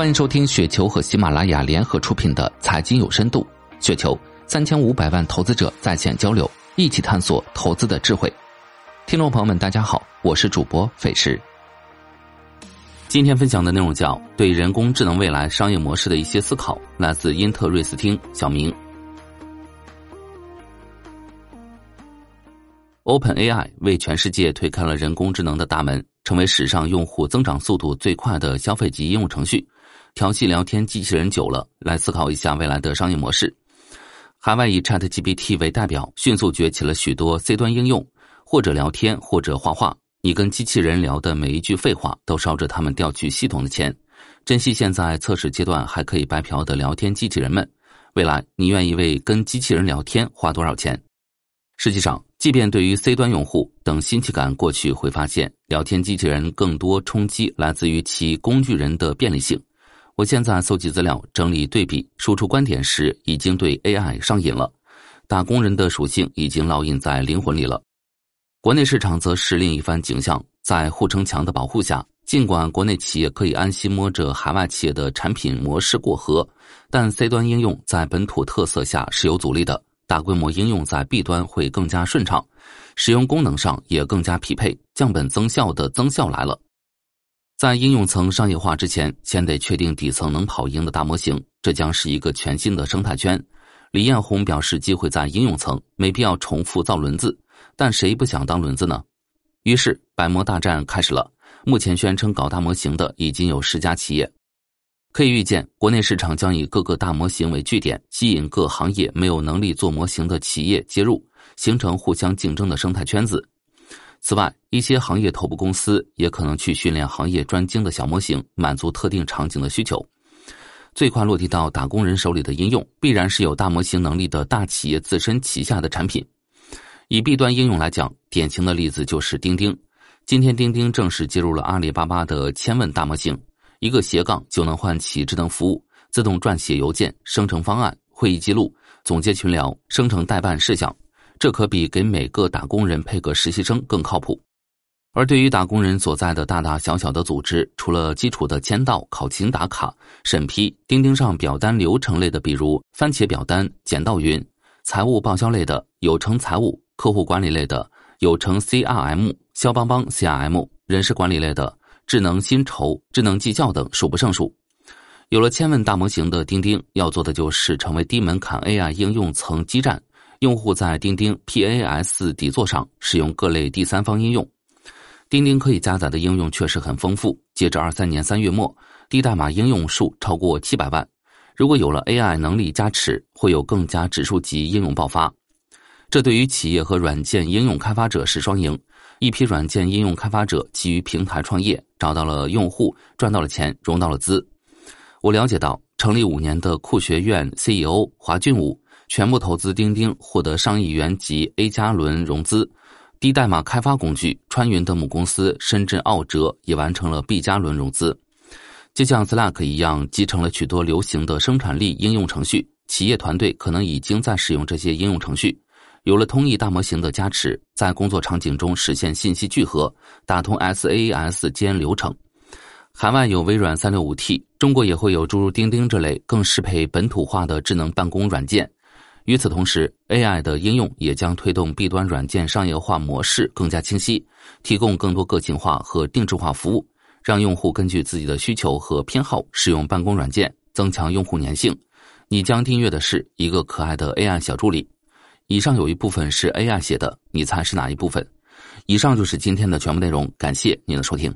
欢迎收听雪球和喜马拉雅联合出品的《财经有深度》，雪球三千五百万投资者在线交流，一起探索投资的智慧。听众朋友们，大家好，我是主播费时。今天分享的内容叫对人工智能未来商业模式的一些思考，来自因特瑞斯汀小明。OpenAI 为全世界推开了人工智能的大门，成为史上用户增长速度最快的消费级应用程序。调戏聊天机器人久了，来思考一下未来的商业模式。海外以 ChatGPT 为代表，迅速崛起了许多 C 端应用，或者聊天，或者画画。你跟机器人聊的每一句废话，都烧着他们调取系统的钱。珍惜现在测试阶段还可以白嫖的聊天机器人们。未来，你愿意为跟机器人聊天花多少钱？实际上，即便对于 C 端用户等新奇感过去，会发现聊天机器人更多冲击来自于其工具人的便利性。我现在搜集资料、整理对比、输出观点时，已经对 AI 上瘾了。打工人的属性已经烙印在灵魂里了。国内市场则是另一番景象，在护城墙的保护下，尽管国内企业可以安心摸着海外企业的产品模式过河，但 C 端应用在本土特色下是有阻力的。大规模应用在 B 端会更加顺畅，使用功能上也更加匹配，降本增效的增效来了。在应用层商业化之前，先得确定底层能跑赢的大模型，这将是一个全新的生态圈。李彦宏表示，机会在应用层，没必要重复造轮子。但谁不想当轮子呢？于是百模大战开始了。目前宣称搞大模型的已经有十家企业。可以预见，国内市场将以各个大模型为据点，吸引各行业没有能力做模型的企业接入，形成互相竞争的生态圈子。此外，一些行业头部公司也可能去训练行业专精的小模型，满足特定场景的需求。最快落地到打工人手里的应用，必然是有大模型能力的大企业自身旗下的产品。以 B 端应用来讲，典型的例子就是钉钉。今天，钉钉正式接入了阿里巴巴的千问大模型。一个斜杠就能唤起智能服务，自动撰写邮件、生成方案、会议记录、总结群聊、生成代办事项，这可比给每个打工人配个实习生更靠谱。而对于打工人所在的大大小小的组织，除了基础的签到、考勤打卡、审批，钉钉上表单流程类的，比如番茄表单、简道云；财务报销类的有成财务；客户管理类的有成 CRM、肖邦邦 CRM；人事管理类的。智能薪酬、智能绩效等数不胜数。有了千问大模型的钉钉，要做的就是成为低门槛 AI 应用层基站。用户在钉钉 PaaS 底座上使用各类第三方应用。钉钉可以加载的应用确实很丰富。截至二三年三月末，低代码应用数超过七百万。如果有了 AI 能力加持，会有更加指数级应用爆发。这对于企业和软件应用开发者是双赢。一批软件应用开发者基于平台创业，找到了用户，赚到了钱，融到了资。我了解到，成立五年的酷学院 CEO 华俊武全部投资钉钉，获得上亿元级 A 加轮融资。低代码开发工具川云的母公司深圳奥哲也完成了 B 加轮融资。就像 Slack 一样，集成了许多流行的生产力应用程序，企业团队可能已经在使用这些应用程序。有了通义大模型的加持，在工作场景中实现信息聚合，打通 SaaS 间流程。海外有微软三六五 T，中国也会有诸如钉钉这类更适配本土化的智能办公软件。与此同时，AI 的应用也将推动 B 端软件商业化模式更加清晰，提供更多个性化和定制化服务，让用户根据自己的需求和偏好使用办公软件，增强用户粘性。你将订阅的是一个可爱的 AI 小助理。以上有一部分是 AI 写的，你猜是哪一部分？以上就是今天的全部内容，感谢您的收听。